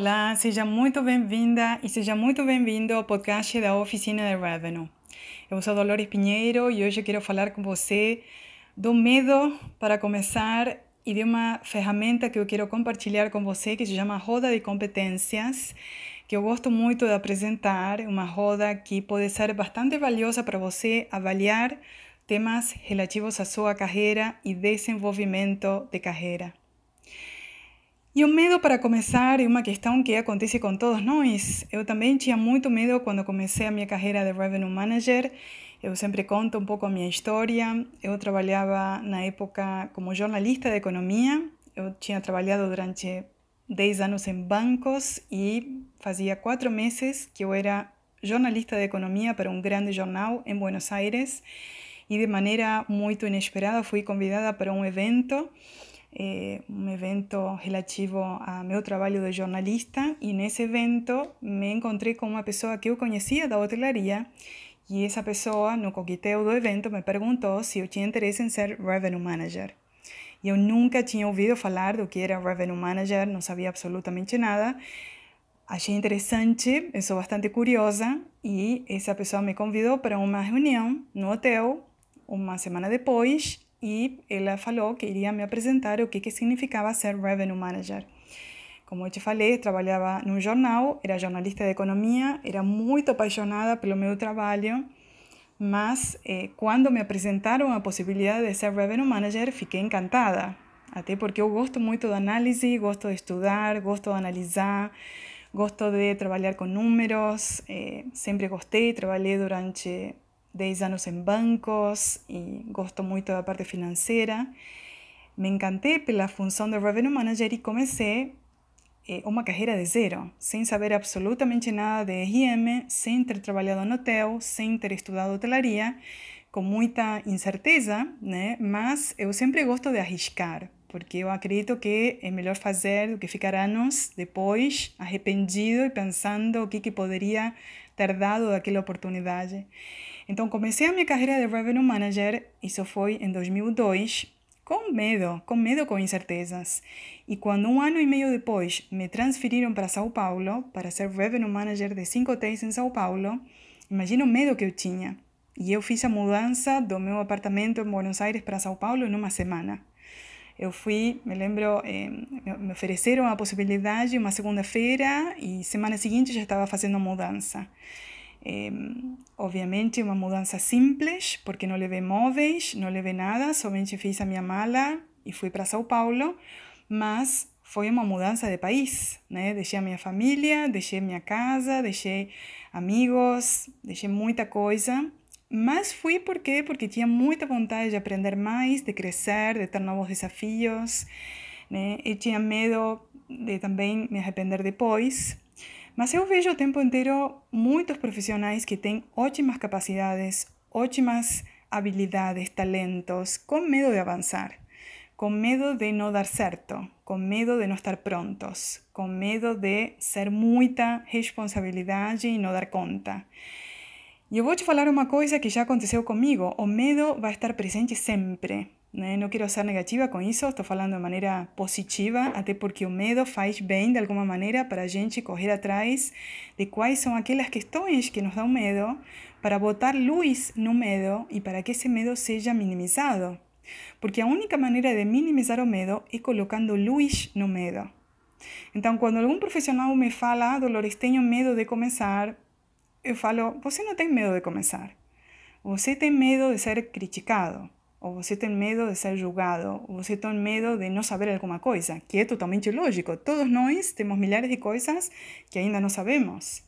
Olá, seja muito bem-vinda e seja muito bem-vindo ao podcast da Oficina de Revenue. Eu sou Dolores Pinheiro e hoje eu quero falar com você do medo para começar e de uma ferramenta que eu quero compartilhar com você que se chama Roda de Competências, que eu gosto muito de apresentar, uma roda que pode ser bastante valiosa para você avaliar temas relativos à sua carreira e desenvolvimento de carreira. E o medo para começar é uma questão que acontece com todos nós. Eu também tinha muito medo quando comecei a minha carreira de Revenue Manager. Eu sempre conto um pouco a minha história. Eu trabalhava na época como jornalista de economia. Eu tinha trabalhado durante 10 anos em bancos e fazia quatro meses que eu era jornalista de economia para um grande jornal em Buenos Aires. E de maneira muito inesperada fui convidada para um evento eh, um evento relativo ao meu trabalho de jornalista e nesse evento me encontrei com uma pessoa que eu conhecia da hotelaria e essa pessoa, no coquetel do evento, me perguntou se eu tinha interesse em ser Revenue Manager. E eu nunca tinha ouvido falar do que era Revenue Manager, não sabia absolutamente nada. Achei interessante, eu sou bastante curiosa e essa pessoa me convidou para uma reunião no hotel uma semana depois e ela falou que iria me apresentar o que, que significava ser Revenue Manager. Como eu te falei, trabalhava num jornal, era jornalista de economia, era muito apaixonada pelo meu trabalho, mas eh, quando me apresentaram a possibilidade de ser Revenue Manager, fiquei encantada. Até porque eu gosto muito da análise, gosto de estudar, gosto de analisar, gosto de trabalhar com números, eh, sempre gostei, trabalhei durante 10 anos em bancos e gosto muito da parte financeira. Me encantei pela função de Revenue Manager e comecei eh, uma carreira de zero, sem saber absolutamente nada de RM, sem ter trabalhado no hotel, sem ter estudado hotelaria, com muita incerteza, né? mas eu sempre gosto de arriscar, porque eu acredito que é melhor fazer do que ficar anos depois arrependido e pensando o que, que poderia ter dado daquela oportunidade. Então, comecei a minha carreira de Revenue Manager, isso foi em 2002, com medo, com medo, com incertezas. E quando um ano e meio depois me transferiram para São Paulo, para ser Revenue Manager de cinco hotéis em São Paulo, imagina o medo que eu tinha. E eu fiz a mudança do meu apartamento em Buenos Aires para São Paulo em uma semana. Eu fui, me lembro, eh, me ofereceram a possibilidade uma segunda-feira e semana seguinte já estava fazendo a mudança. Obviamente uma mudança simples, porque não levei móveis, não levei nada, somente fiz a minha mala e fui para São Paulo, mas foi uma mudança de país, né? Deixei a minha família, deixei minha casa, deixei amigos, deixei muita coisa, mas fui por quê? Porque tinha muita vontade de aprender mais, de crescer, de ter novos desafios, né? E tinha medo de também me arrepender depois. Mas eu vejo o tempo inteiro muitos profissionais que têm ótimas capacidades, ótimas habilidades, talentos, com medo de avançar, com medo de não dar certo, com medo de não estar prontos, com medo de ser muita responsabilidade e não dar conta. E eu vou te falar uma coisa que já aconteceu comigo: o medo vai estar presente sempre. Né? Não quero ser negativa com isso, estou falando de maneira positiva, até porque o medo faz bem de alguma maneira para a gente correr atrás de quais são aquelas questões que nos dão medo, para botar luz no medo e para que esse medo seja minimizado. Porque a única maneira de minimizar o medo é colocando luz no medo. Então, quando algum profissional me fala, Dolores, tenho medo de começar, eu falo, você não tem medo de começar. Você tem medo de ser criticado ou você tem medo de ser julgado, ou você tem medo de não saber alguma coisa, que é totalmente lógico. Todos nós temos milhares de coisas que ainda não sabemos.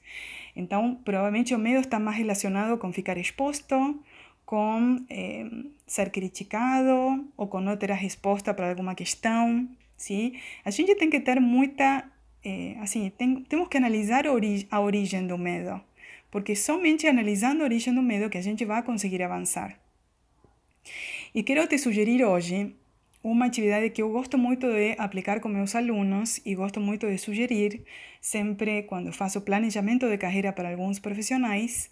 Então, provavelmente o medo está mais relacionado com ficar exposto, com eh, ser criticado ou com não ter a resposta para alguma questão. Sim? A gente tem que ter muita. Eh, assim, tem, temos que analisar a, ori a origem do medo, porque somente analisando a origem do medo que a gente vai conseguir avançar. E quero te sugerir hoje uma atividade que eu gosto muito de aplicar com meus alunos e gosto muito de sugerir sempre quando faço planejamento de carreira para alguns profissionais,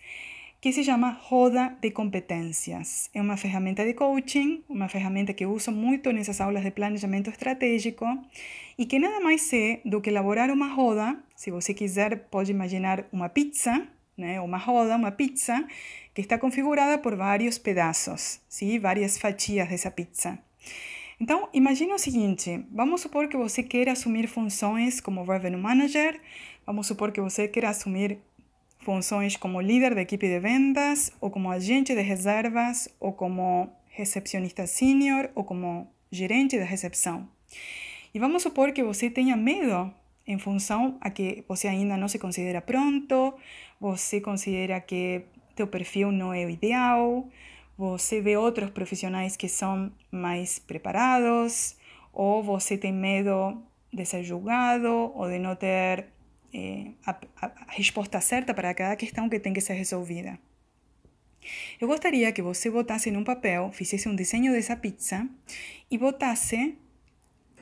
que se chama Roda de Competências. É uma ferramenta de coaching, uma ferramenta que eu uso muito nessas aulas de planejamento estratégico e que nada mais é do que elaborar uma roda. Se você quiser, pode imaginar uma pizza, né? uma roda, uma pizza, que está configurada por vários pedaços, sim? várias fatias dessa pizza. Então, imagine o seguinte: vamos supor que você quer assumir funções como Revenue Manager, vamos supor que você quer assumir funções como líder da equipe de vendas, ou como agente de reservas, ou como recepcionista sênior, ou como gerente da recepção. E vamos supor que você tenha medo em função a que você ainda não se considera pronto, você considera que teu perfil não é o ideal, você vê outros profissionais que são mais preparados, ou você tem medo de ser julgado ou de não ter é, a, a, resposta certa para cada questão que tem que ser resolvida. Eu gostaria que você botasse num papel, fizesse um desenho dessa pizza e botasse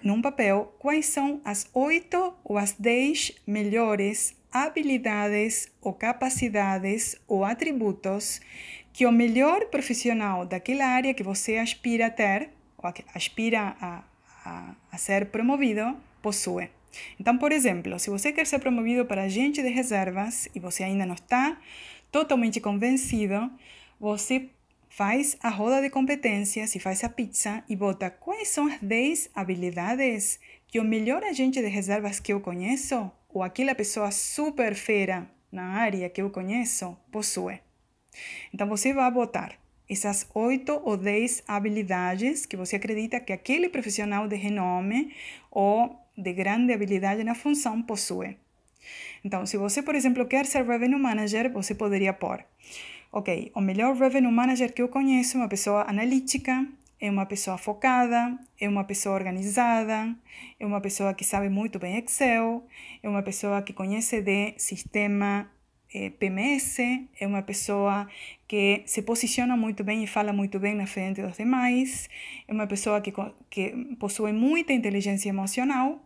num papel quais são as oito ou as dez melhores habilidades ou capacidades ou atributos que o melhor profissional daquela área que você aspira a ter, ou aspira a, a, a ser promovido, possui. Então, por exemplo, se você quer ser promovido para agente de reservas e você ainda não está totalmente convencido, você faz a roda de competências e faz a pizza e bota quais são as 10 habilidades que o melhor agente de reservas que eu conheço, ou aquela pessoa super fera na área que eu conheço, possui. Então você vai botar essas oito ou dez habilidades que você acredita que aquele profissional de renome ou de grande habilidade na função possui. Então, se você, por exemplo, quer ser Revenue Manager, você poderia pôr: Ok, o melhor Revenue Manager que eu conheço é uma pessoa analítica, é uma pessoa focada, é uma pessoa organizada, é uma pessoa que sabe muito bem Excel, é uma pessoa que conhece de sistema eh, PMS, é uma pessoa que se posiciona muito bem e fala muito bem na frente dos demais, é uma pessoa que, que possui muita inteligência emocional.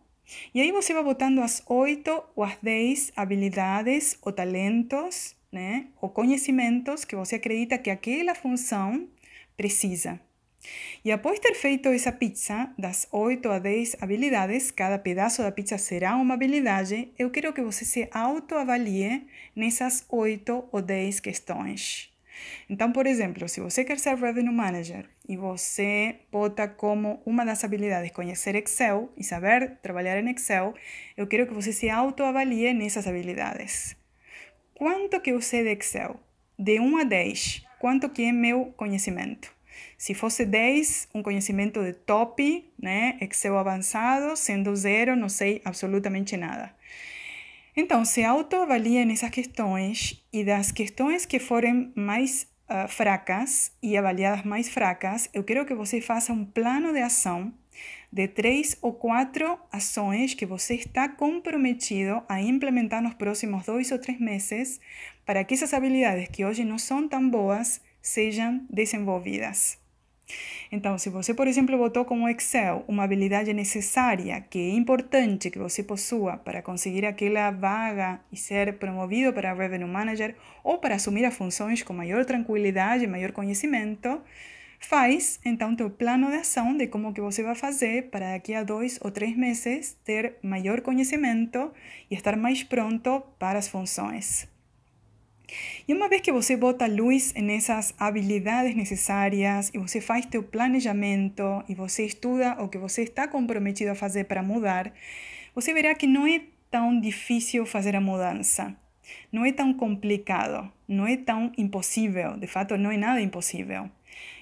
E aí você vai botando as oito ou as dez habilidades ou talentos, né, ou conhecimentos que você acredita que aquela função precisa. E após ter feito essa pizza, das 8 a 10 habilidades, cada pedaço da pizza será uma habilidade, eu quero que você se autoavalie nessas 8 ou 10 questões. Então, por exemplo, se você quer ser Revenue Manager e você bota como uma das habilidades conhecer Excel e saber trabalhar em Excel, eu quero que você se autoavalie nessas habilidades. Quanto que eu sei de Excel? De 1 a 10, quanto que é meu conhecimento? Se fosse 10, um conhecimento de top, né? Excel avançado, sendo zero, não sei absolutamente nada. Então, se autoavalia nessas questões e das questões que forem mais uh, fracas e avaliadas mais fracas, eu quero que você faça um plano de ação de três ou quatro ações que você está comprometido a implementar nos próximos dois ou três meses para que essas habilidades que hoje não são tão boas sejam desenvolvidas. Então, se você, por exemplo, botou como Excel uma habilidade necessária, que é importante que você possua para conseguir aquela vaga e ser promovido para Revenue Manager ou para assumir as funções com maior tranquilidade, maior conhecimento, faz então teu plano de ação de como que você vai fazer para daqui a dois ou três meses ter maior conhecimento e estar mais pronto para as funções. E uma vez que você bota luz nessas habilidades necessárias e você faz teu planejamento e você estuda o que você está comprometido a fazer para mudar, você verá que não é tão difícil fazer a mudança. Não é tão complicado, não é tão impossível, de fato não é nada impossível.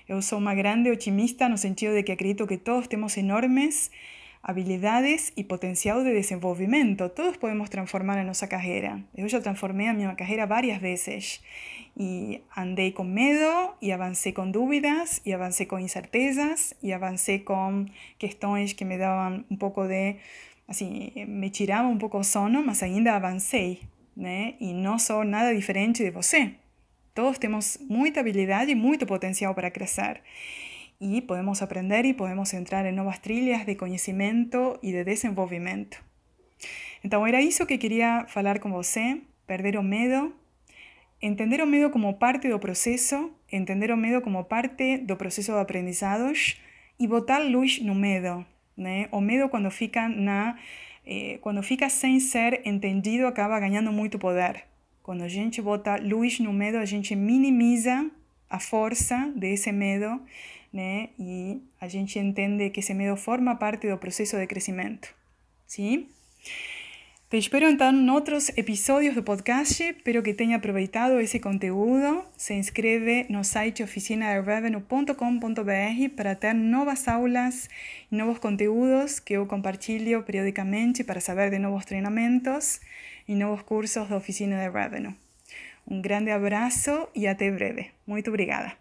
Eu sou uma grande otimista no sentido de que acredito que todos temos enormes habilidades y potencial de desenvolvimento. Todos podemos transformar a nossa carreira. Eu já transformei a minha carreira várias vezes e andei com medo e avancei com dúvidas e avancei com incertezas e avancei com questões que me davam um pouco de assim, me tiravam um pouco o sono, mas ainda avancei, né? E não sou nada diferente de você. Todos temos muita habilidade e muito potencial para crescer y podemos aprender y podemos entrar en nuevas trilhas de conhecimento e de desenvolvimento. Então era isso que queria falar com você, perder o medo entender o medo como parte do processo, entender o medo como parte do processo de aprendizados e botar luz no medo. Né? O medo, quando fica, na, eh, fica sem ser entendido, acaba ganhando muito poder. Quando a gente bota luz no medo, a gente minimiza a força desse medo né? e a gente entende que esse medo forma parte do processo de crescimento. Sim? Te espero então en otros episodios do podcast. Espero que tenha aproveitado esse conteúdo. Se inscreve no site oficinaderevenue.com.br para ter novas aulas e novos conteúdos que eu compartilho periodicamente para saber de novos treinamentos e novos cursos da Oficina de Revenue. Um grande abraço e até breve. Muito obrigada.